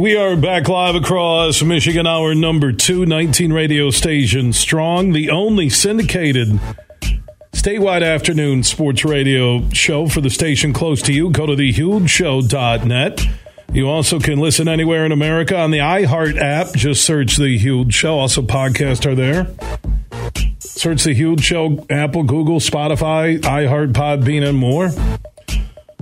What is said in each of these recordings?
We are back live across Michigan, hour number two, 19 radio station strong, the only syndicated statewide afternoon sports radio show for the station close to you. Go to thehugeshow.net. You also can listen anywhere in America on the iHeart app. Just search The Huge Show. Also, podcasts are there. Search The Huge Show, Apple, Google, Spotify, iHeart, Podbean, and more.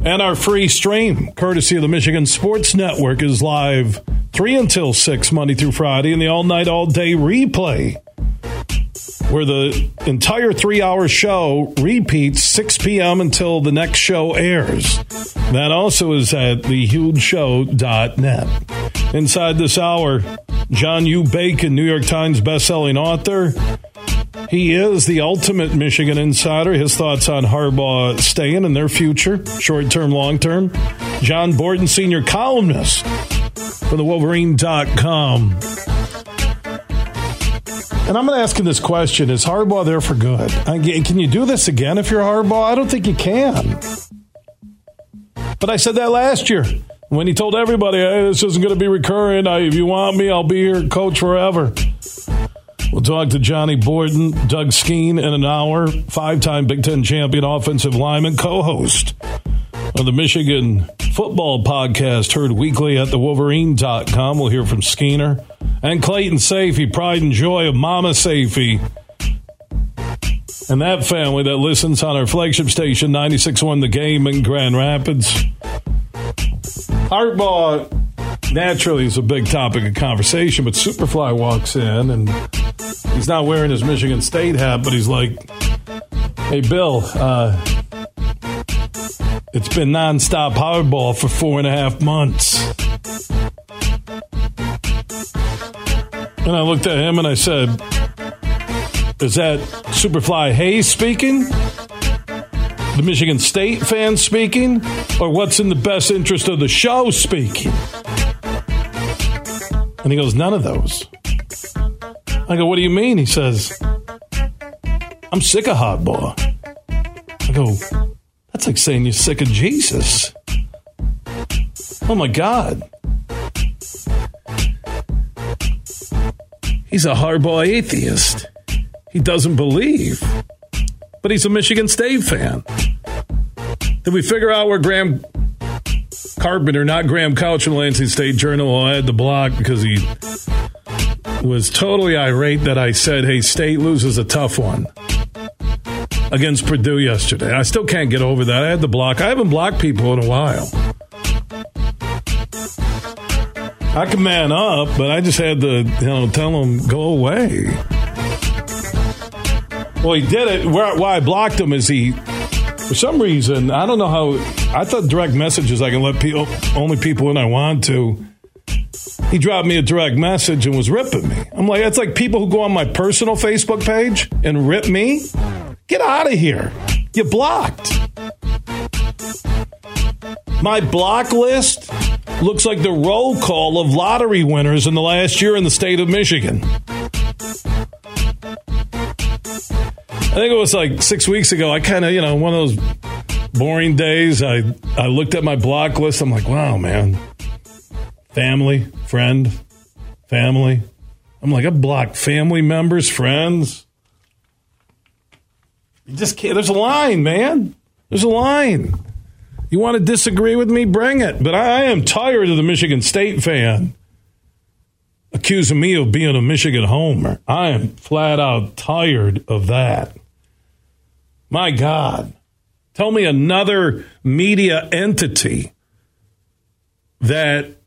And our free stream, courtesy of the Michigan Sports Network, is live 3 until 6, Monday through Friday, in the all night, all day replay, where the entire three hour show repeats 6 p.m. until the next show airs. That also is at thehugeshow.net. Inside this hour, John U. Bacon, New York Times bestselling author, he is the ultimate Michigan insider. His thoughts on Harbaugh staying and their future, short term, long term. John Borton, senior columnist for the Wolverine.com. And I'm going to ask him this question Is Harbaugh there for good? Can you do this again if you're Harbaugh? I don't think you can. But I said that last year when he told everybody, hey, this isn't going to be recurring. If you want me, I'll be here, coach forever. We'll talk to Johnny Borton, Doug Skeen in an hour, five time Big Ten champion offensive lineman, co host of the Michigan Football Podcast, heard weekly at the Wolverine.com. We'll hear from Skeener and Clayton Sayfie, pride and joy of Mama Sayfie. And that family that listens on our flagship station, 96.1 The Game in Grand Rapids. Harbaugh naturally is a big topic of conversation, but Superfly walks in and he's not wearing his Michigan State hat, but he's like, "Hey, Bill, uh, it's been nonstop Harbaugh for four and a half months." And I looked at him and I said, "Is that Superfly Hayes speaking?" The Michigan State fan speaking, or what's in the best interest of the show speaking? And he goes, None of those. I go, What do you mean? He says, I'm sick of Harbaugh. I go, That's like saying you're sick of Jesus. Oh my God. He's a Harbaugh atheist. He doesn't believe. But he's a Michigan State fan. Did we figure out where Graham Carpenter, not Graham Couch the Lansing State Journal, I had the block because he was totally irate that I said, hey, State loses a tough one against Purdue yesterday. I still can't get over that. I had the block. I haven't blocked people in a while. I can man up, but I just had to, you know, tell him go away. Well, he did it. Why I blocked him is he, for some reason, I don't know how. I thought direct messages I can let people only people in I want to. He dropped me a direct message and was ripping me. I'm like, that's like people who go on my personal Facebook page and rip me. Get out of here. You blocked. My block list looks like the roll call of lottery winners in the last year in the state of Michigan. I think it was like six weeks ago. I kind of, you know, one of those boring days. I I looked at my block list. I'm like, wow, man, family, friend, family. I'm like, I blocked family members, friends. You just can't. There's a line, man. There's a line. You want to disagree with me? Bring it. But I am tired of the Michigan State fan accusing me of being a Michigan homer. I am flat out tired of that. My God. Tell me another media entity that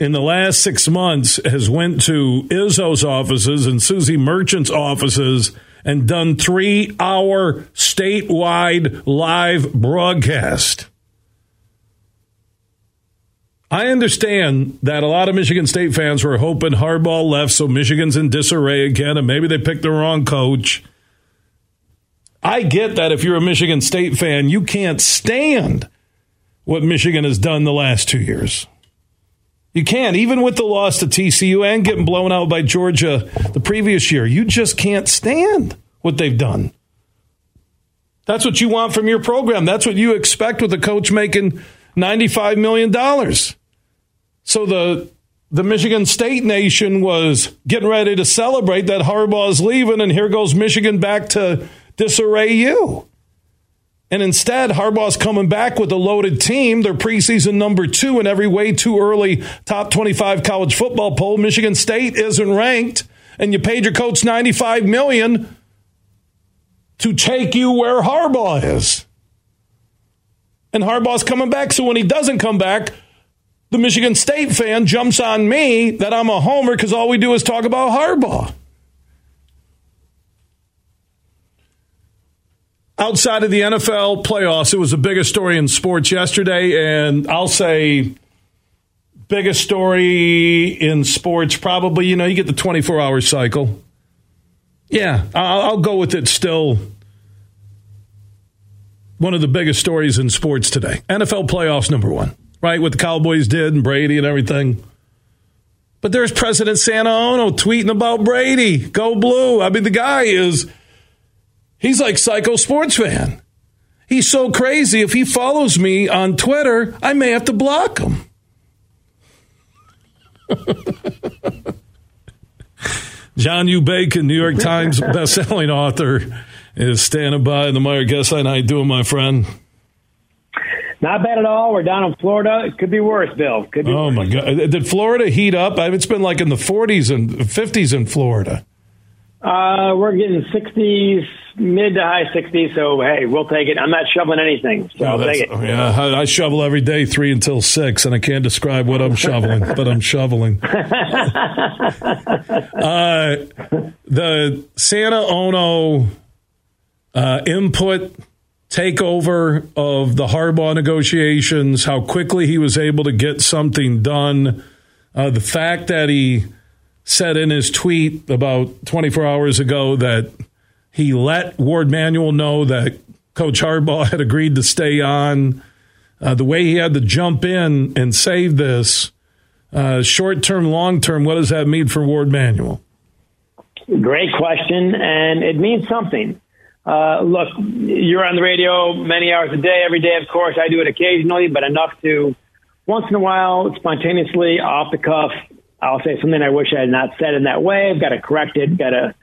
in the last six months has went to Izzo's offices and Suzy Merchant's offices and done three hour statewide live broadcast. I understand that a lot of Michigan State fans were hoping Harbaugh left, so Michigan's in disarray again, and maybe they picked the wrong coach. I get that if you're a Michigan State fan, you can't stand what Michigan has done the last two years. You can't, even with the loss to TCU and getting blown out by Georgia the previous year. You just can't stand what they've done. That's what you want from your program. That's what you expect with a coach making $95 million. So the the Michigan State Nation was getting ready to celebrate that Harbaugh's leaving, and here goes Michigan back to disarray you. And instead, Harbaugh's coming back with a loaded team. They're preseason number two in every way too early top 25 college football poll. Michigan State isn't ranked, and you paid your coach 95 million to take you where Harbaugh is. And Harbaugh's coming back, so when he doesn't come back, the Michigan State fan jumps on me that I'm a homer because all we do is talk about Harbaugh. Outside of the NFL playoffs, it was the biggest story in sports yesterday, and I'll say biggest story in sports probably, you know, you get the 24 hour cycle. Yeah, I'll, go with it still. One of the biggest stories in sports today. NFL playoffs, number one right? What the Cowboys did and Brady and everything. But there's President Santa Ono tweeting about Brady. Go blue. I mean, the guy is, he's like psycho sports fan. He's so crazy. If he follows me on Twitter, I may have to block him. John U. Bacon, New York Times bestselling author, is standing by in the Meijer Guest Line. How you doing, my friend? Not bad at all. We're down in Florida. It could be worse, Bill. Could be oh worse. my God! Did Florida heat up? It's been like in the 40s and 50s in Florida. Uh, we're getting 60s, mid to high 60s. So hey, we'll take it. I'm not shoveling anything, so I'll take it. Yeah, I, I, shovel every day, three until six, and I can't describe what I'm shoveling, but I'm shoveling. uh, the Santa Ono uh, input takeover of the Harbaugh negotiations, how quickly he was able to get something done, uh, the fact that he said in his tweet about 24 hours ago that he let Warde Manuel know that Coach Harbaugh had agreed to stay on, uh, the way he had to jump in and save this. Uh, short term, long term, what does that mean for Warde Manuel? Great question, and it means something. Uh, look, you're on the radio many hours a day, every day, of course. I do it occasionally, but enough to once in a while, spontaneously, off the cuff, I'll say something I wish I had not said in that way. I've got to correct it, got to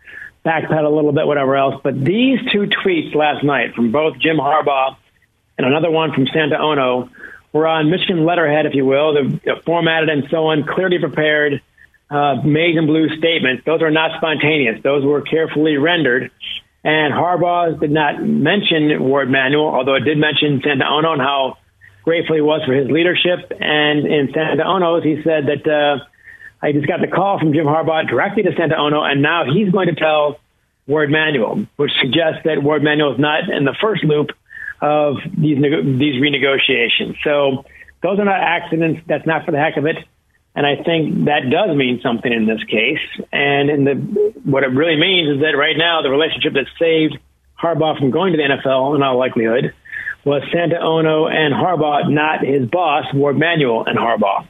backpedal a little bit, whatever else. But these two tweets last night from both Jim Harbaugh and another one from Santa Ono were on Michigan letterhead, if you will, the formatted and so on, clearly prepared, uh, in blue statements. Those are not spontaneous. Those were carefully rendered. And Harbaugh did not mention Warde Manuel, although it did mention Santa Ono and how grateful he was for his leadership. And in Santa Ono's, he said that uh, I just got the call from Jim Harbaugh directly to Santa Ono, and now he's going to tell Warde Manuel, which suggests that Warde Manuel is not in the first loop of these these renegotiations. So those are not accidents. That's not for the heck of it. And I think that does mean something in this case. And in the what it really means is that right now the relationship that saved Harbaugh from going to the NFL in all likelihood was Santa Ono and Harbaugh, not his boss, Warde Manuel and Harbaugh.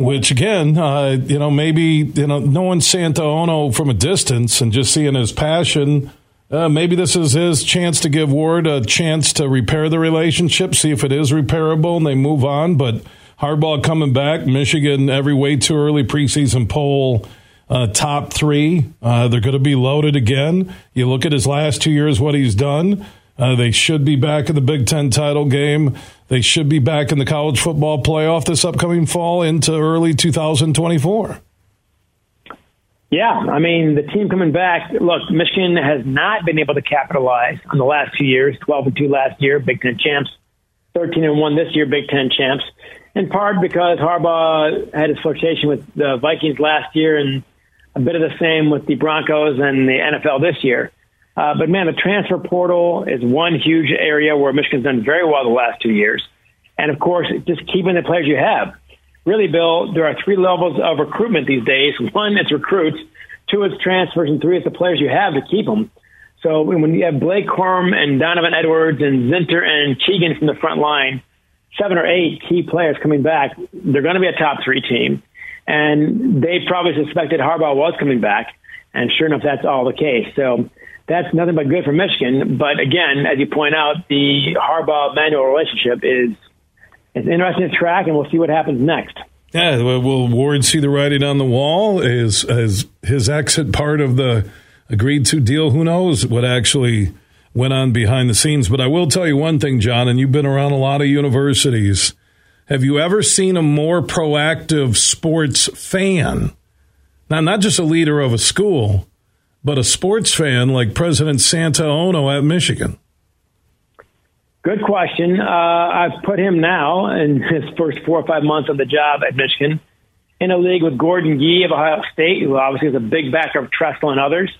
Which again, uh, you know, maybe you know, knowing Santa Ono from a distance and just seeing his passion, uh, maybe this is his chance to give Warde a chance to repair the relationship, see if it is repairable, and they move on. But Harbaugh coming back. Michigan every way too early preseason poll. Uh, top three. Uh, they're going to be loaded again. You look at his last two years, what he's done. Uh, they should be back in the Big Ten title game. They should be back in the college football playoff this upcoming fall into early 2024. Yeah, I mean the team coming back. Look, Michigan has not been able to capitalize on the last two years. Twelve and two last year, Big Ten champs. Thirteen and one this year, Big Ten champs. In part because Harbaugh had his flirtation with the Vikings last year, and a bit of the same with the Broncos and the NFL this year. Uh, but man, the transfer portal is one huge area where Michigan's done very well the last two years. And of course, just keeping the players you have really, Bill, there are three levels of recruitment these days. One, it's recruits. Two, it's transfers. And three, it's the players you have to keep them. So when you have Blake Corum and Donovan Edwards and Zinter and Keegan from the front line, seven or eight key players coming back, they're going to be a top three team. And they probably suspected Harbaugh was coming back. And sure enough, that's all the case. So that's nothing but good for Michigan. But again, as you point out, the Harbaugh Manuel relationship is it's interesting to track, and we'll see what happens next. Yeah, will Warde see the writing on the wall? Is, is his exit part of the agreed to deal? Who knows what actually went on behind the scenes? But I will tell you one thing, John, and you've been around a lot of universities. Have you ever seen a more proactive sports fan? Now, not just a leader of a school, but a sports fan like President Santa Ono at Michigan. Good question. Uh, I've put him now in his first four or five months of the job at Michigan in a league with Gordon Gee of Ohio State, who obviously is a big backer of Tressel and others.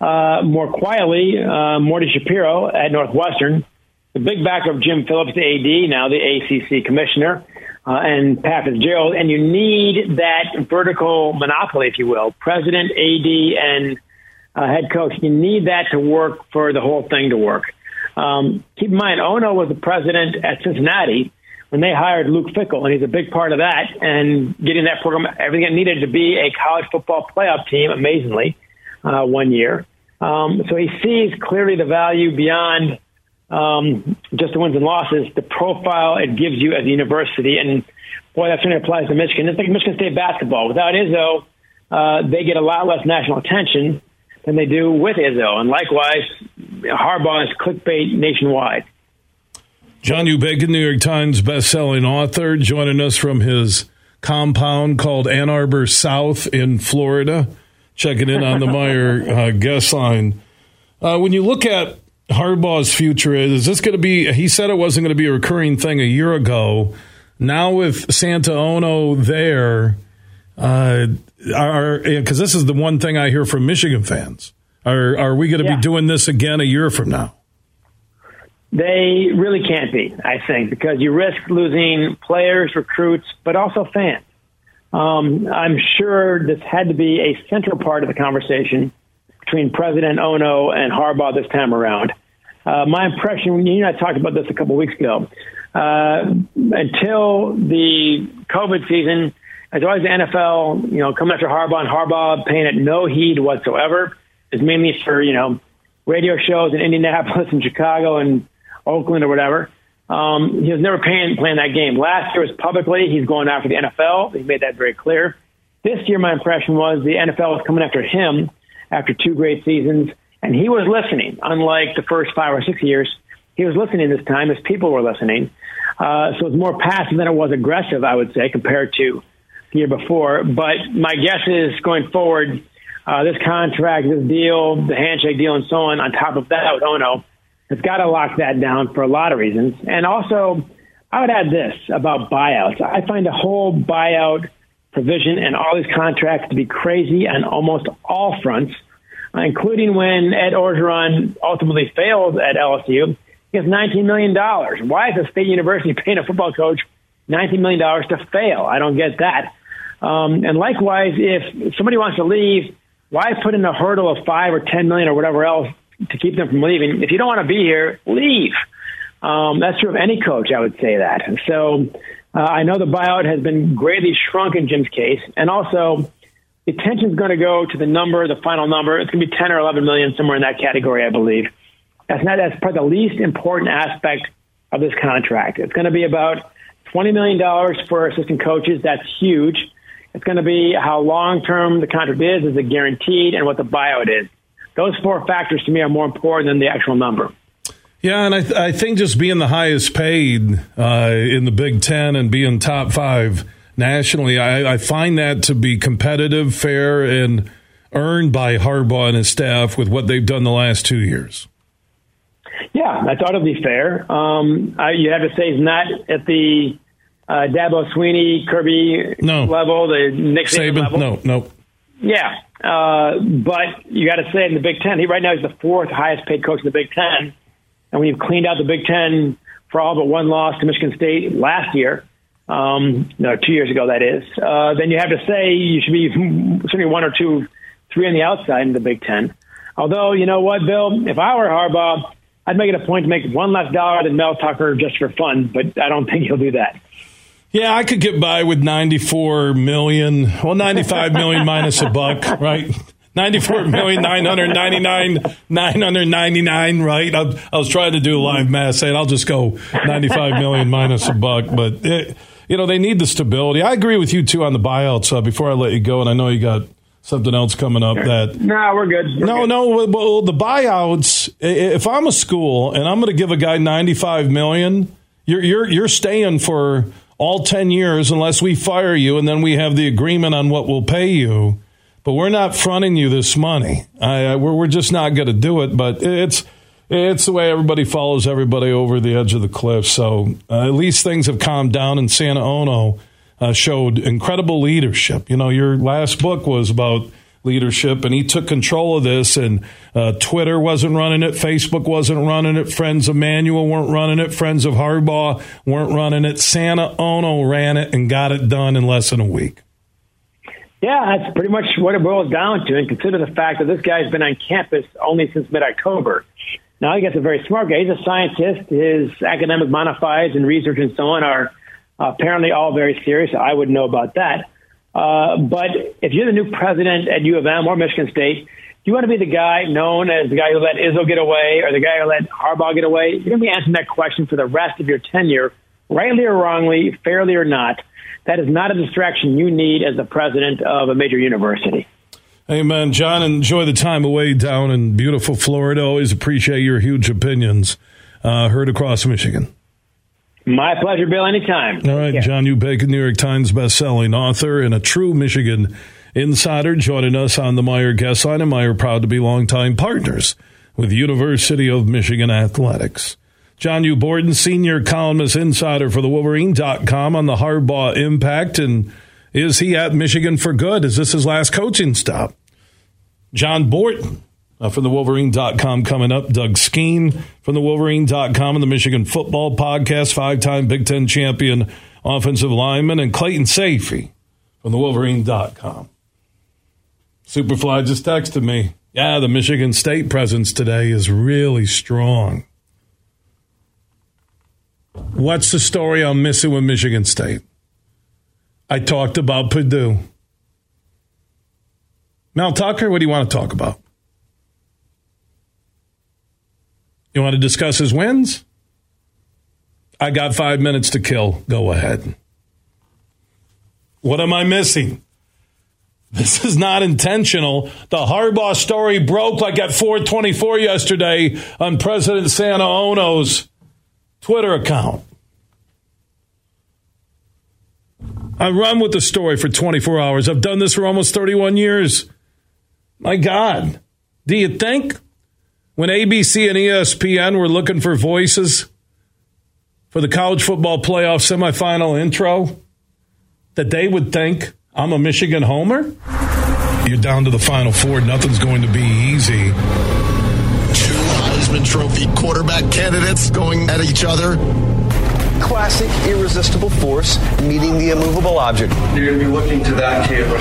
Uh, more quietly, uh, Morty Schapiro at Northwestern, the big backer of Jim Phillips, the AD, now the ACC commissioner, uh, and Pat Fitzgerald. And you need that vertical monopoly, if you will, president, AD, and uh, head coach. You need that to work for the whole thing to work. Um, keep in mind, Ono was the president at Cincinnati when they hired Luke Fickell, and he's a big part of that and getting that program everything it needed to be a college football playoff team. Amazingly, uh, one year. Um, so he sees clearly the value beyond um, just the wins and losses, the profile it gives you as a university, and boy, that certainly applies to Michigan. It's like Michigan State basketball. Without Izzo, uh, they get a lot less national attention than they do with Izzo, and likewise, Harbaugh is clickbait nationwide. John U. Bacon, New York Times bestselling author, joining us from his compound called Ann Arbor South in Florida, checking in on the Meijer uh, guest line. Uh, when you look at Harbaugh's future, is this going to be? He said it wasn't going to be a recurring thing a year ago. Now with Santa Ono there, uh, are because this is the one thing I hear from Michigan fans. Are are we going to yeah. be doing this again a year from now? They really can't be, I think, because you risk losing players, recruits, but also fans. Um, I'm sure this had to be a central part of the conversation between President Ono and Harbaugh this time around. Uh, my impression, you and I talked about this a couple weeks ago, uh, until the COVID season, as always, the NFL, you know, coming after Harbaugh and Harbaugh paying it no heed whatsoever is mainly for, you know, radio shows in Indianapolis and Chicago and Oakland or whatever. Um, he was never paying, playing that game. Last year was publicly, he's going after the NFL. He made that very clear. This year, my impression was the NFL was coming after him after two great seasons, and he was listening, unlike the first five or six years. He was listening this time as people were listening. Uh, so it's more passive than it was aggressive, I would say, compared to year before. But my guess is going forward, uh, this contract, this deal, the handshake deal, and so on, on top of that with Ono, has got to lock that down for a lot of reasons. And also, I would add this about buyouts. I find the whole buyout provision and all these contracts to be crazy on almost all fronts, including when Ed Orgeron ultimately failed at LSU. He gets $19 million. Why is a state university paying a football coach $19 million to fail? I don't get that. Um, and likewise, if somebody wants to leave, why put in a hurdle of five or ten million or whatever else to keep them from leaving? If you don't want to be here, leave. Um, that's true of any coach. I would say that. And so uh, I know the buyout has been greatly shrunk in Jim's case, and also the attention is going to go to the number, the final number. It's going to be ten or eleven million, somewhere in that category, I believe. That's not that's probably the least important aspect of this contract. It's going to be about twenty million dollars for assistant coaches. That's huge. It's going to be how long term the contract is, is it guaranteed, and what the buyout is. Those four factors to me are more important than the actual number. Yeah, and I, th- I think just being the highest paid uh, in the Big Ten and being top five nationally, I, I find that to be competitive, fair, and earned by Harbaugh and his staff with what they've done the last two years. Yeah, I thought it'd be fair. Um, I, you have to say he's not at the uh, Dabo Swinney, Kirby no. level, the Nick Saban, Saban level. No, no. Yeah, uh, but you got to say in the Big Ten, he right now is the fourth highest paid coach in the Big Ten, and when you've cleaned out the Big Ten for all but one loss to Michigan State last year, um, no, two years ago that is, uh, then you have to say you should be certainly one or two, three on the outside in the Big Ten. Although you know what, Bill, if I were Harbaugh, I'd make it a point to make one less dollar than Mel Tucker just for fun, but I don't think he'll do that. Yeah, I could get by with 94 million. Well, 95 million minus a buck, right? 94 million 999 999 right I, I, was trying to do live math saying i'll just go 95 million minus a buck but it, you know they need the stability i agree with you too on the buyouts uh, before i let you go and i know you got something else coming up that no we're good we're no good. no well the buyouts if i'm a school and i'm going to give a guy 95 million you're you're you're staying for all 10 years unless we fire you and then we have the agreement on what we'll pay you but we're not fronting you this money. I, we're, we're just not going to do it. But it's it's the way everybody follows everybody over the edge of the cliff. So uh, at least things have calmed down, and Santa Ono uh, showed incredible leadership. You know, your last book was about leadership, and he took control of this. And uh, Twitter wasn't running it, Facebook wasn't running it, Friends of Manuel weren't running it, Friends of Harbaugh weren't running it. Santa Ono ran it and got it done in less than a week. Yeah, that's pretty much what it boils down to. And consider the fact that this guy's been on campus only since mid October. Now, I guess a very smart guy. He's a scientist. His academic fides and research and so on are apparently all very serious. I would know about that. Uh, but if you're the new president at U of M or Michigan State, you want to be the guy known as the guy who let Izzo get away or the guy who let Harbaugh get away. You're going to be answering that question for the rest of your tenure, rightly or wrongly, fairly or not. That is not a distraction you need as the president of a major university. Amen. John, enjoy the time away down in beautiful Florida. Always appreciate your huge opinions uh, heard across Michigan. My pleasure, Bill. Anytime. All right, John U. Bacon, New York Times bestselling author and a true Michigan insider, joining us on the Meijer guest line. And Meijer proud to be longtime partners with University of Michigan Athletics. John U. Borton, senior columnist insider for the Wolverine.com on the Harbaugh impact. And is he at Michigan for good? Is this his last coaching stop? John Borton uh, from the Wolverine.com coming up. Doug Skeen from the Wolverine.com and the Michigan Football Podcast, five time Big Ten champion offensive lineman, and Clayton Sayfie from the Wolverine.com. Superfly just texted me. Yeah, the Michigan State presence today is really strong. What's the story I'm missing with Michigan State? I talked about Purdue. Mel Tucker, what do you want to talk about? You want to discuss his wins? I got five minutes to kill. Go ahead. What am I missing? This is not intentional. The Harbaugh story broke like at 424 yesterday on President Santa Ono's Twitter account. I run with the story for 24 hours. I've done this for almost 31 years. My God. Do you think when ABC and ESPN were looking for voices for the college football playoff semifinal intro that they would think I'm a Michigan homer? You're down to the final four. Nothing's going to be easy. Two Heisman Trophy quarterback candidates going at each other. Classic irresistible force meeting the immovable object. You're going to be looking to that camera.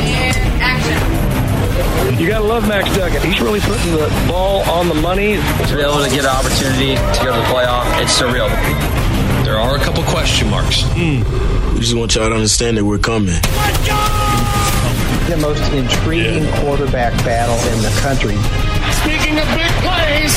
Action. You got to love Max Duggan. He's really putting the ball on the money. To be able to get an opportunity to go to the playoff, it's surreal. There are a couple question marks. Mm. We just want y'all to understand that we're coming. The most intriguing yeah. quarterback battle in the country. Speaking of big plays,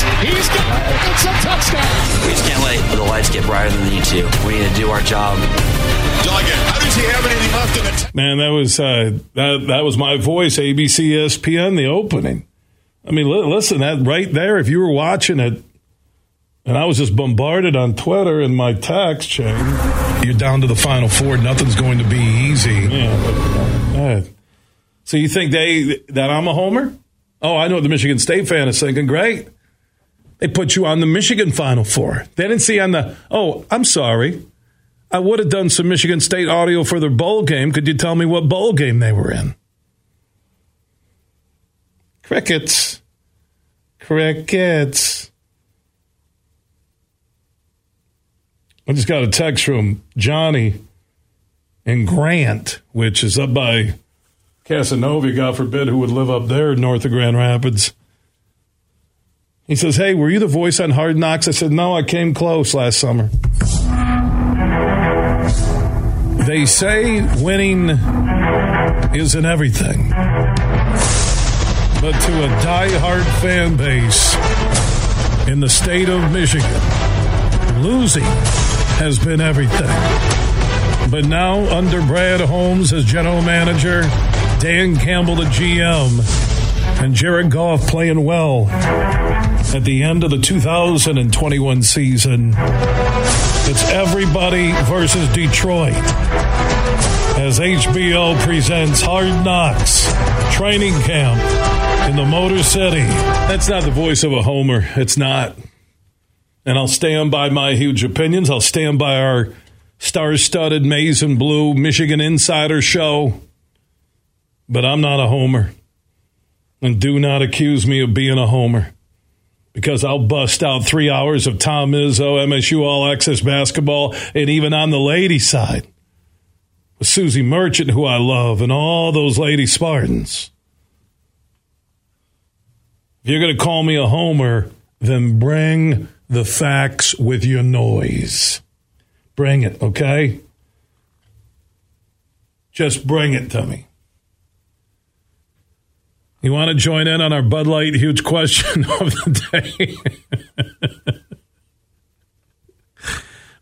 get brighter than you need to. We need to do our job. Duggan, how does he have anything left in it? Man, that was uh, that that was my voice. ABC, ESPN, the opening. I mean, listen, that right there. If you were watching it, And I was just bombarded on Twitter and my text chain. You're down to the final four. Nothing's going to be easy. Yeah, but, so you think they that I'm a homer? Oh, I know what the Michigan State fan is thinking. Great. They put you on the Michigan Final Four. They didn't see on the, oh, I'm sorry. I would have done some Michigan State audio for their bowl game. Could you tell me what bowl game they were in? Crickets. Crickets. I just got a text from Johnny in Grant, which is up by Casnovia, God forbid, who would live up there north of Grand Rapids. He says, Hey, were you the voice on Hard Knocks? I said, No, I came close last summer. They say winning isn't everything. But to a die-hard fan base in the state of Michigan, losing has been everything. But now, under Brad Holmes as general manager, Dan Campbell, the GM, and Jared Goff playing well at the end of the 2021 season. It's everybody versus Detroit as HBO presents Hard Knocks Training Camp in the Motor City. That's not the voice of a homer. It's not. And I'll stand by my huge opinions. I'll stand by our star studded maize and blue Michigan Insider show. But I'm not a homer. And do not accuse me of being a homer because I'll bust out three hours of Tom Izzo, MSU All Access basketball, and even on the lady side with Suzy Merchant, who I love, and all those lady Spartans. If you're going to call me a homer, then bring the facts with your noise. Bring it, okay? Just bring it to me. You want to join in on our Bud Light huge question of the day?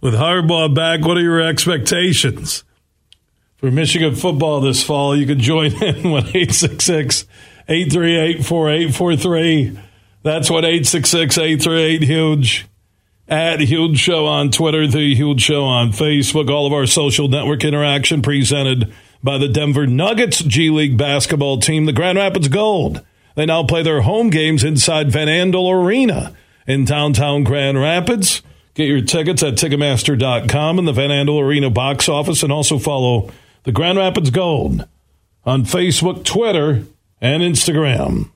With Harbaugh back, what are your expectations for Michigan football this fall? You can join in with 866 838 4843. That's what 866 838 huge. At Huge Show on Twitter, The Huge Show on Facebook, all of our social network interaction presented by the Denver Nuggets G League basketball team, the Grand Rapids Gold. They now play their home games inside Van Andel Arena in downtown Grand Rapids. Get your tickets at Ticketmaster.com and the Van Andel Arena box office, and also follow the Grand Rapids Gold on Facebook, Twitter, and Instagram.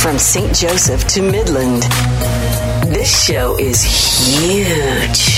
From St. Joseph to Midland, this show is huge.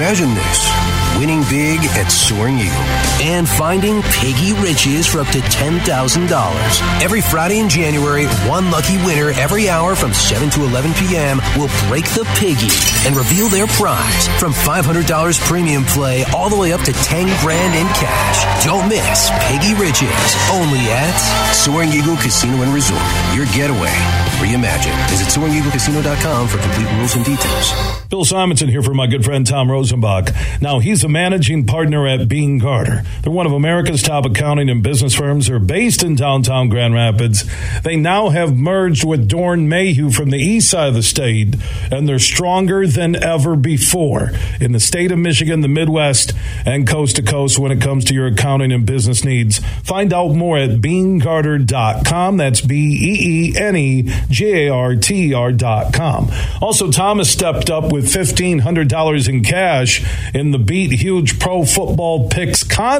Imagine this. Winning big at Soaring Eagle and finding piggy riches for up to $10,000. Every Friday in January, one lucky winner every hour from 7 to 11 p.m. will break the piggy and reveal their prize from $500 premium play all the way up to 10 grand in cash. Don't miss Piggy Riches only at Soaring Eagle Casino and Resort. Your getaway reimagined. Visit SoaringEagleCasino.com for complete rules and details. Bill Simonson here for my good friend Tom Rosenbach. Now, he's a managing partner at Beene Garter. They're one of America's top accounting and business firms. They're based in downtown Grand Rapids. They now have merged with Doeren Mayhew from the east side of the state, and they're stronger than ever before in the state of Michigan, the Midwest, and coast to coast when it comes to your accounting and business needs. Find out more at beenegarter.com. That's B E E N E G A R T R.com. Also, Thomas stepped up with $1,500 in cash in the Beat Huge Pro Football Picks contest.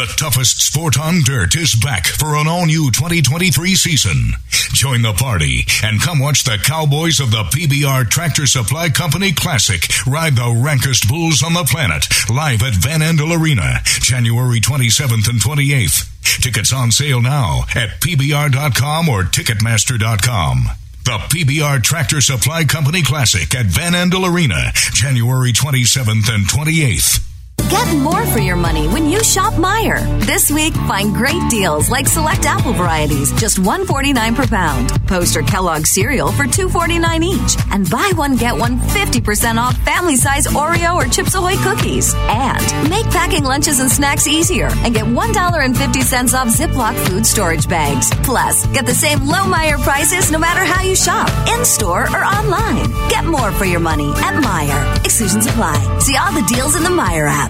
The toughest sport on dirt is back for an all new 2023 season. Join the party and come watch the Cowboys of the PBR Tractor Supply Company Classic ride the rankest bulls on the planet live at Van Andel Arena, January 27th and 28th. Tickets on sale now at PBR.com or Ticketmaster.com. The PBR Tractor Supply Company Classic at Van Andel Arena, January 27th and 28th. Get more for your money when you shop Meijer. This week, find great deals like select apple varieties, just $1.49 per pound. Poster Kellogg cereal for $2.49 each. And buy one, get one 50% off family size Oreo or Chips Ahoy cookies. And make packing lunches and snacks easier and get $1.50 off Ziploc food storage bags. Plus, get the same low Meijer prices no matter how you shop, in store or online. Get more for your money at Meijer. Exclusions apply. See all the deals in the Meijer app.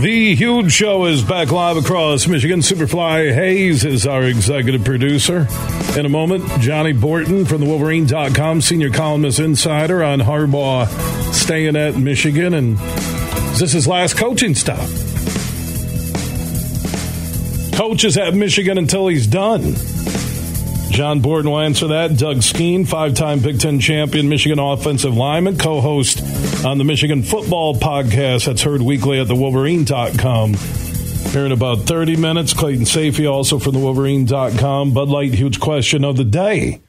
The huge show is back live across Michigan. Superfly Hayes is our executive producer. In a moment, Johnny Borton from the Wolverine.com, senior columnist insider on Harbaugh staying at Michigan. And is this his last coaching stop? Coach is at Michigan until he's done. John Borton will answer that. Doug Skeen, five time Big Ten champion, Michigan offensive lineman, co host on the Michigan Football Podcast that's heard weekly at the Wolverine.com. Here in about 30 minutes, Clayton Sayfie, also from the Wolverine.com. Bud Light, huge question of the day.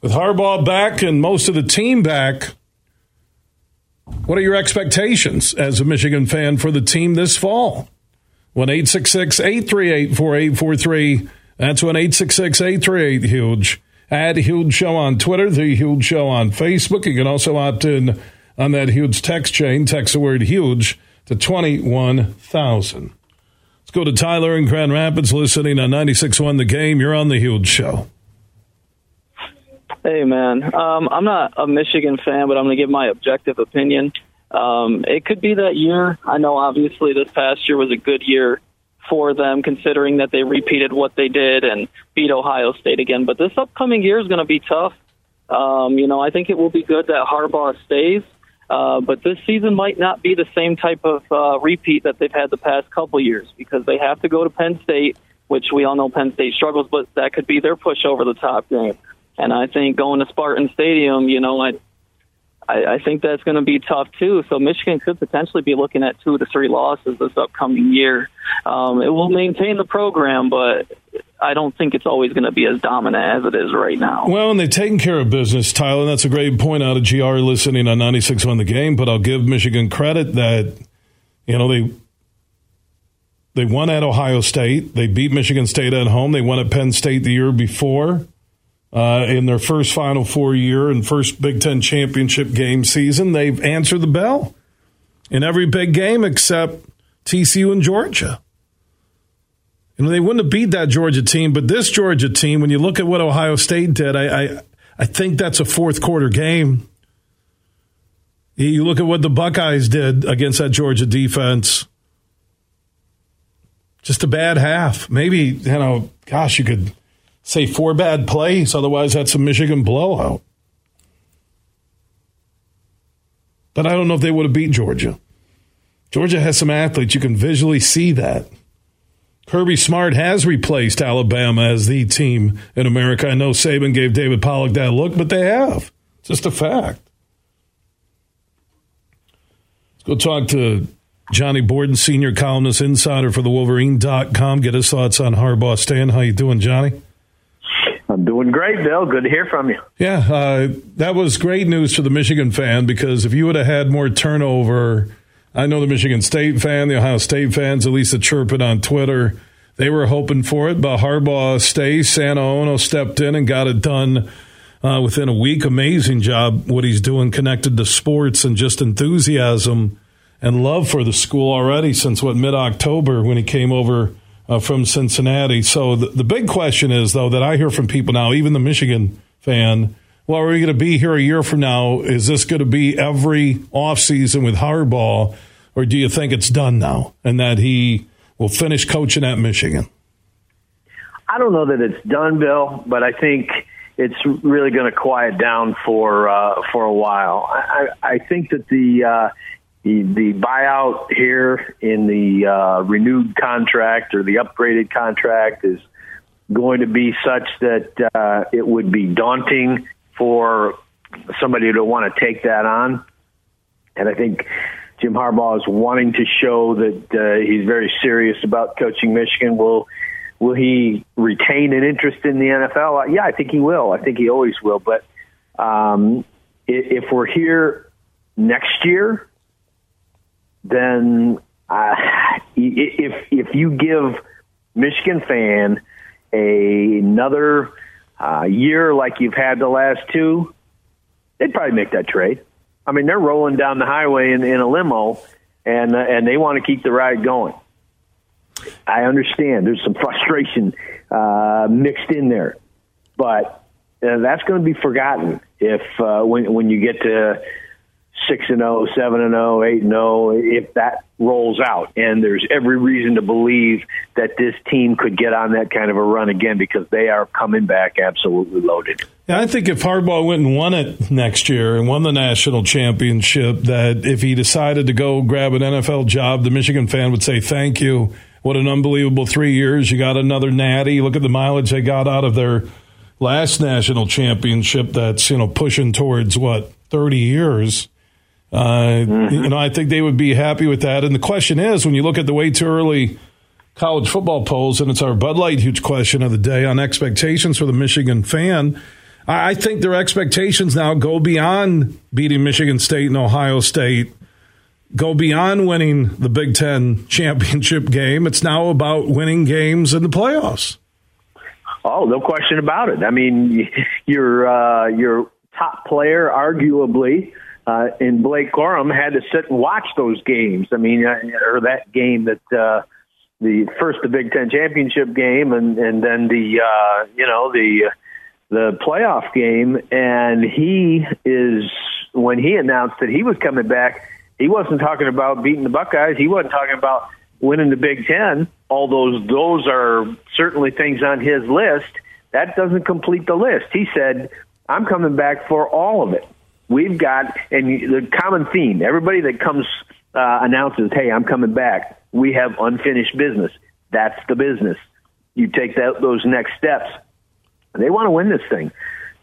With Harbaugh back and most of the team back, what are your expectations as a Michigan fan for the team this fall? 1 838 4843. That's 1 838 Huge. Add Huge Show on Twitter, The Huge Show on Facebook. You can also opt in on that huge text chain. Text the word huge to 21,000. Let's go to Tyler in Grand Rapids listening on 96.1 The Game. You're on The Huge Show. Hey, man. Um, I'm not a Michigan fan, but I'm going to give my objective opinion. Um, it could be that year. I know, obviously, this past year was a good year for them, considering that they repeated what they did and beat Ohio State again. But this upcoming year is going to be tough. Um, you know, I think it will be good that Harbaugh stays. Uh, but this season might not be the same type of uh, repeat that they've had the past couple years because they have to go to Penn State, which we all know Penn State struggles, but that could be their push over the top game. And I think going to Spartan Stadium, you know, I I, I think that's going to be tough too. So Michigan could potentially be looking at two to three losses this upcoming year. Um, it will maintain the program, but I don't think it's always going to be as dominant as it is right now. Well, and they've taken care of business, Tyler. That's a great point out of GR listening on 96 on the game. But I'll give Michigan credit that, you know, they they won at Ohio State. They beat Michigan State at home. They won at Penn State the year before. Uh, in their first Final Four year and first Big Ten championship game season, they've answered the bell in every big game except TCU and Georgia. Know, they wouldn't have beat that Georgia team, but this Georgia team, when you look at what Ohio State did, I, I, I think that's a fourth quarter game. You look at what the Buckeyes did against that Georgia defense. Just a bad half. Maybe, you know, gosh, you could say four bad plays. Otherwise, that's a Michigan blowout. But I don't know if they would have beat Georgia. Georgia has some athletes. You can visually see that. Kirby Smart has replaced Alabama as the team in America. I know Saban gave David Pollack that look, but they have. It's just a fact. Let's go talk to Johnny Borton, senior columnist insider for the Wolverine.com. Get his thoughts on Harbaugh Stan. How you doing, Johnny? Doing great, Bill. Good to hear from you. Yeah, uh, that was great news for the Michigan fan because if you would have had more turnover – I know the Michigan State fan, the Ohio State fans, at least a chirping on Twitter. They were hoping for it, but Harbaugh stays. Santa Ono stepped in and got it done uh, within a week. Amazing job what he's doing connected to sports and just enthusiasm and love for the school already since what mid October when he came over uh, from Cincinnati. So the, the big question is though that I hear from people now, even the Michigan fan well, are we going to be here a year from now? Is this going to be every offseason with Harbaugh, or do you think it's done now and that he will finish coaching at Michigan? I don't know that it's done, Bill, but I think it's really going to quiet down for uh, for a while. I, I think that the uh, the, the buyout here in the uh, renewed contract or the upgraded contract is going to be such that uh, it would be daunting for somebody to want to take that on. And I think Jim Harbaugh is wanting to show that uh, he's very serious about coaching Michigan. Will will he retain an interest in the NFL? Uh, yeah, I think he will. I think he always will. But um, if we're here next year, then uh, if if you give Michigan fan a, another uh, year like you've had the last two, they'd probably make that trade. I mean, they're rolling down the highway in, in a limo, and uh, and they want to keep the ride going. I understand there's some frustration uh, mixed in there, but uh, that's going to be forgotten if uh, when when you get to six and 0, 7 and 0, 8 and 0, if that rolls out. And there's every reason to believe that this team could get on that kind of a run again because they are coming back absolutely loaded. Yeah, I think if Harbaugh went and won it next year and won the national championship, that if he decided to go grab an NFL job, the Michigan fan would say, Thank you. What an unbelievable three years. You got another natty. Look at the mileage they got out of their last national championship that's, you know, pushing towards what, 30 years. Uh, mm-hmm. You know, I think they would be happy with that. And the question is, when you look at the way too early college football polls, and it's our Bud Light huge question of the day on expectations for the Michigan fan. I think their expectations now go beyond beating Michigan State and Ohio State, go beyond winning the Big Ten championship game. It's now about winning games in the playoffs. Oh, no question about it. I mean, your uh, your top player, arguably, uh, and Blake Corum had to sit and watch those games. I mean, uh, or that game that uh, the first the Big Ten championship game, and and then the uh, you know the the playoff game. And he is when he announced that he was coming back, he wasn't talking about beating the Buckeyes. He wasn't talking about winning the Big Ten. All those those are certainly things on his list. That doesn't complete the list. He said, "I'm coming back for all of it." We've got, and the common theme, everybody that comes uh, announces, hey, I'm coming back, we have unfinished business. That's the business. You take that, those next steps. They want to win this thing.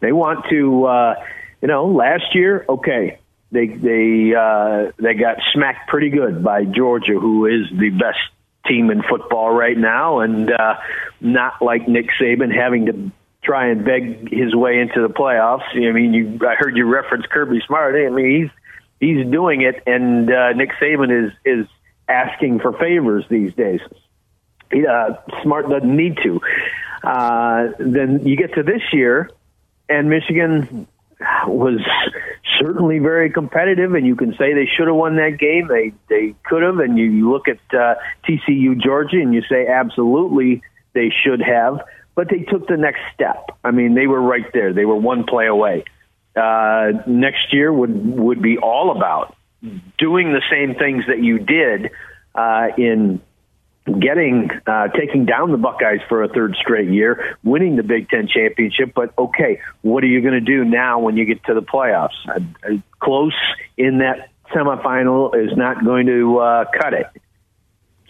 They want to, uh, you know, last year, okay, they they uh, they got smacked pretty good by Georgia, who is the best team in football right now, and uh, not like Nick Saban having to try and beg his way into the playoffs. I mean, you I heard you reference Kirby Smart. I mean, he's he's doing it, and uh, Nick Saban is is asking for favors these days. Uh, Smart doesn't need to. Uh, then you get to this year, and Michigan was certainly very competitive, and you can say they should have won that game. They they could have, and you, you look at uh, TCU Georgia, and you say absolutely they should have but they took the next step. I mean, they were right there. They were one play away. Uh, next year would would be all about doing the same things that you did uh, in getting uh, taking down the Buckeyes for a third straight year, winning the Big Ten championship. But okay, what are you going to do now when you get to the playoffs? Uh, close in that semifinal is not going to uh, cut it.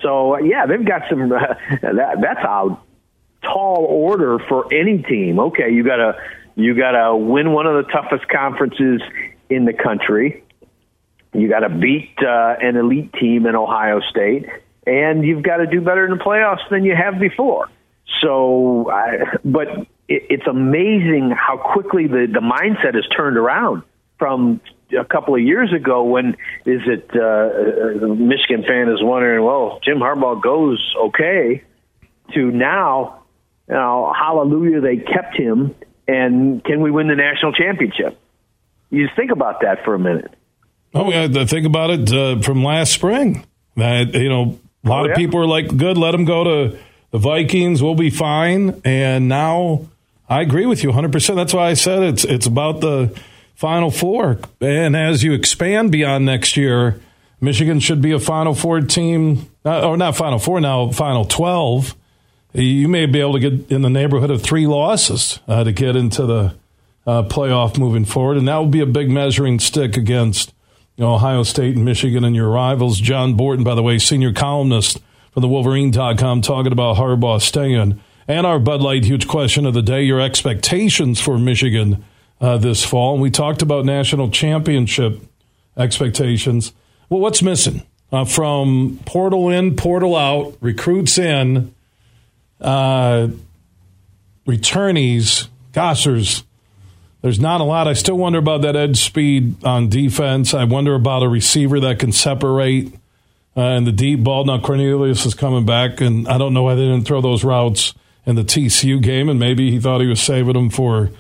So yeah, they've got some. Uh, that, that's how tall order for any team. Okay, you got to you got to win one of the toughest conferences in the country. You got to beat uh, an elite team in Ohio State, and you've got to do better in the playoffs than you have before. So, I, but it, it's amazing how quickly the the mindset has turned around from a couple of years ago when is it uh, Michigan fan is wondering, well, Jim Harbaugh goes okay, to now you know, hallelujah, they kept him, and can we win the national championship? You just think about that for a minute. Oh, yeah, think about it uh, from last spring. That you know, a lot oh, yeah. of people are like, "Good, let him go to the Vikings. We'll be fine." And now, I agree with you 100. percent That's why I said it's it's about the Final Four. And as you expand beyond next year, Michigan should be a Final Four team, uh, or not Final Four now, Final Twelve you may be able to get in the neighborhood of three losses uh, to get into the uh, playoff moving forward, and that will be a big measuring stick against you know, Ohio State and Michigan and your rivals. John Borton, by the way, senior columnist for the Wolverine.com, talking about Harbaugh staying And our Bud Light huge question of the day your expectations for Michigan uh, this fall. And we talked about national championship expectations. Well, what's missing? Uh, from portal in, portal out, recruits in, uh, returnees. Gosh, there's there's not a lot. I still wonder about that edge speed on defense. I wonder about a receiver that can separate uh, and the deep ball. Now Cornelius is coming back, and I don't know why they didn't throw those routes in the TCU game, and maybe he thought he was saving them for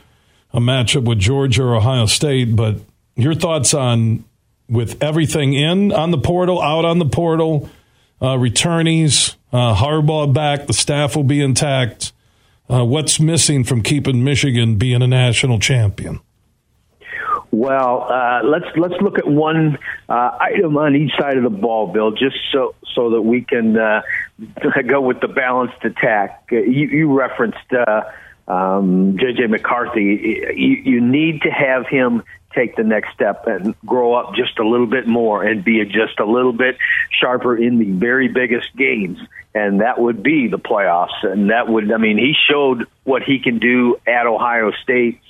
a matchup with Georgia or Ohio State. But your thoughts on with everything in on the portal, out on the portal, uh, returnees, uh, Harbaugh back, the staff will be intact. Uh, what's missing from keeping Michigan being a national champion? Well, uh, let's let's look at one uh, item on each side of the ball, Bill, just so so that we can uh, go with the balanced attack. Uh, you, you referenced uh, um, JJ McCarthy. You, you need to have him take the next step and grow up just a little bit more and be just a little bit sharper in the very biggest games. And that would be the playoffs. And that would, I mean, he showed what he can do at Ohio State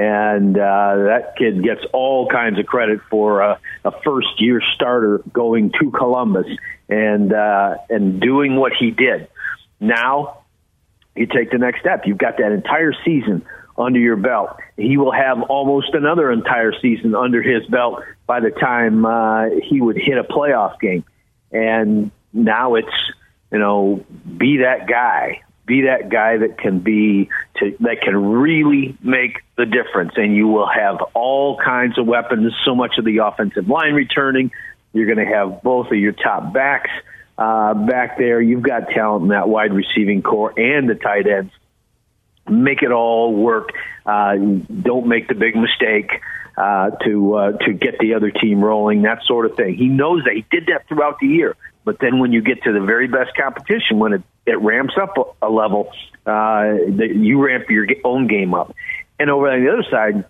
and uh, that kid gets all kinds of credit for a, a first year starter going to Columbus and uh, and doing what he did. Now you take the next step. You've got that entire season under your belt. He will have almost another entire season under his belt by the time uh, he would hit a playoff game. And now it's you know be that guy be that guy that can be to that can really make the difference. And you will have all kinds of weapons so much of the offensive line returning. You're going to have both of your top backs uh, back there. You've got talent in that wide receiving corps and the tight ends. Make it all work. Uh, don't make the big mistake uh, to uh, to get the other team rolling, that sort of thing. He knows that. He did that throughout the year. But then when you get to the very best competition, when it, it ramps up a, level, uh, you ramp your own game up. And over on the other side,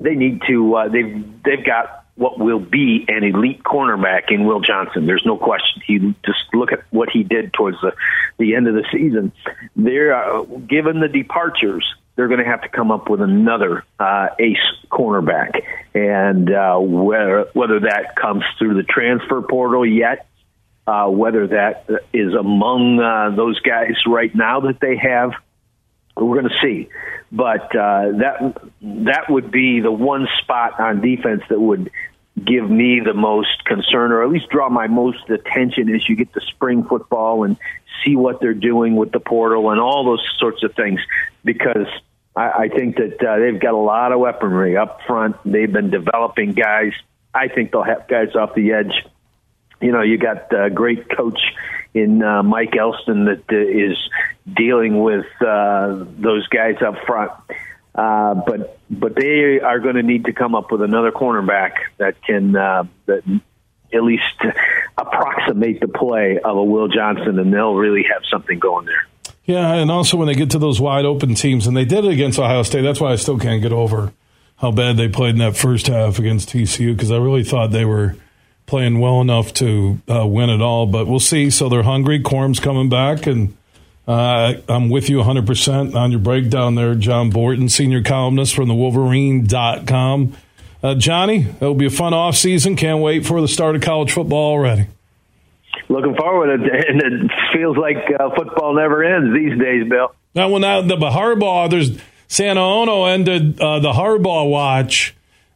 they need to. Uh, they've they've got what will be an elite cornerback in Will Johnson. There's no question. He just look at what he did towards the the end of the season. They're uh, given the departures they're going to have to come up with another uh, ace cornerback, and uh, whether whether that comes through the transfer portal yet, uh, whether that is among uh, those guys right now that they have, we're going to see. But uh, that that would be the one spot on defense that would give me the most concern, or at least draw my most attention as you get to spring football and see what they're doing with the portal and all those sorts of things because I, I think that uh, they've got a lot of weaponry up front. They've been developing guys. I think they'll have guys off the edge. You know, you got a great coach in uh, Mike Elston that uh, is dealing with uh, those guys up front. Uh, but but they are going to need to come up with another cornerback that can uh, that at least approximate the play of a Will Johnson, and they'll really have something going there. Yeah, and also when they get to those wide open teams, and they did it against Ohio State. That's why I still can't get over how bad they played in that first half against TCU because I really thought they were playing well enough to uh, win it all. But we'll see. So they're hungry. Corum's coming back, and uh, I'm with you 100% on your breakdown there, John Borton, senior columnist from the Wolverine.com. Uh, Johnny, it'll be a fun off season. Can't wait for the start of college football already looking forward, to it, and it feels like uh, football never ends these days, Bill. Now, when now the Harbaugh, there's Santa Ono ended uh, the Harbaugh watch,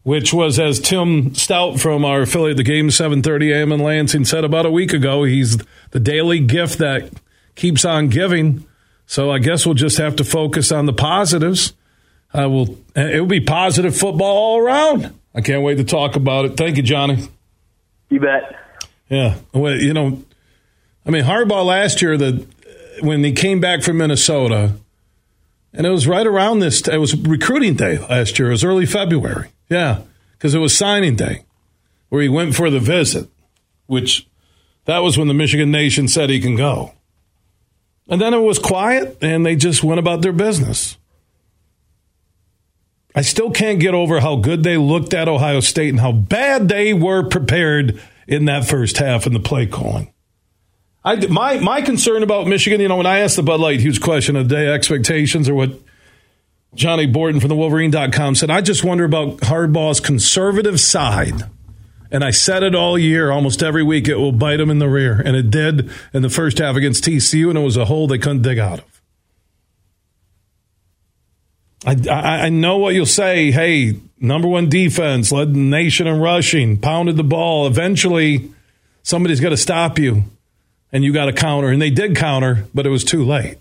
which was as Tim Staudt from our affiliate, the game 7:30 a.m. in Lansing, said about a week ago. He's the daily gift that keeps on giving. So I guess we'll just have to focus on the positives. Uh, I will. It will be positive football all around. I can't wait to talk about it. Thank you, Johnny. You bet. Yeah. Well, you know, I mean, Harbaugh last year, the when he came back from Minnesota, and it was right around this. It was recruiting day last year. It was early February. Yeah, because it was signing day, where he went for the visit, which that was when the Michigan Nation said he can go. And then it was quiet, and they just went about their business. I still can't get over how good they looked at Ohio State and how bad they were prepared in that first half in the play calling. I, my my concern about Michigan, you know, when I asked the Bud Light huge question of the day, expectations or what Johnny Borton from the Wolverine.com said, I just wonder about Harbaugh's conservative side. And I said it all year, almost every week, it will bite him in the rear. And it did in the first half against TCU, and it was a hole they couldn't dig out of. I, I, I know what you'll say. Hey, number one defense, led the nation in rushing, pounded the ball. Eventually, somebody's got to stop you, and you got to counter. And they did counter, but it was too late.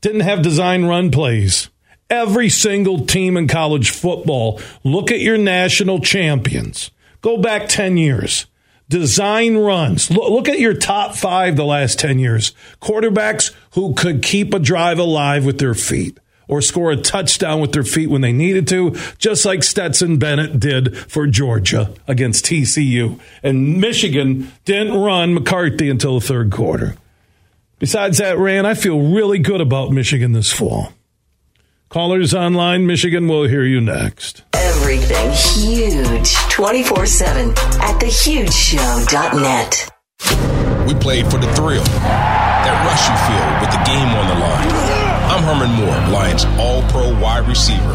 Didn't have design run plays. Every single team in college football, look at your national champions. Go back 10 years. Design runs. Look, look, at your top five the last 10 years. Quarterbacks who could keep a drive alive with their feet or score a touchdown with their feet when they needed to, just like Stetson Bennett did for Georgia against TCU. And Michigan didn't run McCarthy until the third quarter. Besides that, Rand, I feel really good about Michigan this fall. Callers online, Michigan will hear you next. Everything huge 24 7 at thehugeshow.net. We played for the thrill, that rush you feel with the game on the line. I'm Herman Moore, Lions All Pro wide receiver.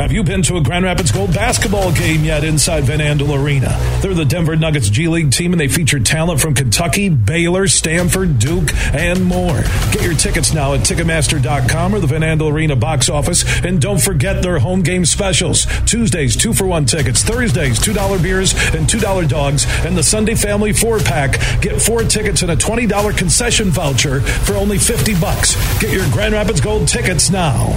Have you been to a Grand Rapids Gold basketball game yet inside Van Andel Arena? They're the Denver Nuggets G League team and they feature talent from Kentucky, Baylor, Stanford, Duke, and more. Get your tickets now at Ticketmaster.com or the Van Andel Arena box office. And don't forget their home game specials. Tuesdays, two for one tickets. Thursdays, $2 beers and $2 dogs. And the Sunday Family four pack. Get four tickets and a $20 concession voucher for only 50 bucks. Get your Grand Rapids Gold tickets now.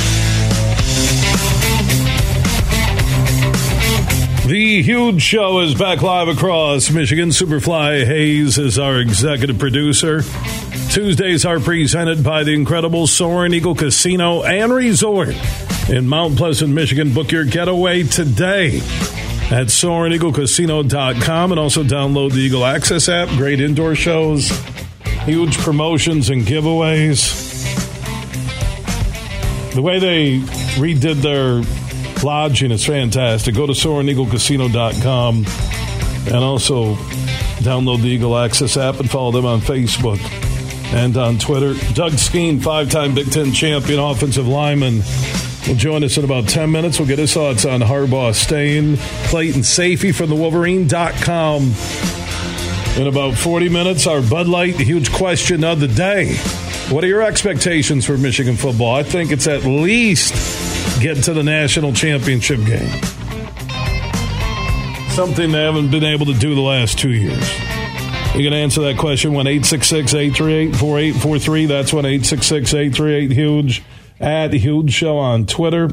The huge show is back live across Michigan. Superfly Hayes is our executive producer. Tuesdays are presented by the incredible Soaring Eagle Casino and Resort in Mount Pleasant, Michigan. Book your getaway today at SoaringEagleCasino.com and also download the Eagle Access app. Great indoor shows, huge promotions and giveaways. The way they redid their lodging is fantastic. Go to SoaringEagleCasino.com and also download the Eagle Access app and follow them on Facebook and on Twitter. Doug Skene, five time Big Ten champion offensive lineman, will join us in about 10 minutes. We'll get his thoughts on Harbaugh staying. Clayton Sayfie from the Wolverine.com. In about 40 minutes, our Bud Light huge question of the day. What are your expectations for Michigan football? I think it's at least get to the national championship game. Something they haven't been able to do the last two years. You can answer that question 1 838 4843. That's 1 838 Huge at Huge Show on Twitter.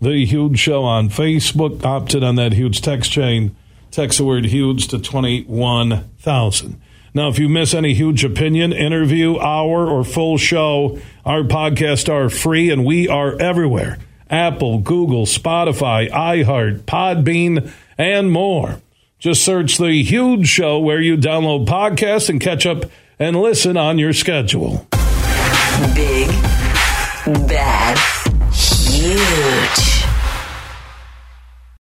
The Huge Show on Facebook. Opted on that huge text chain. Text the word huge to 21,000. Now, if you miss any huge opinion, interview, hour, or full show, our podcasts are free and we are everywhere Apple, Google, Spotify, iHeart, Podbean, and more. Just search The Huge Show where you download podcasts and catch up and listen on your schedule. Big, bad, huge.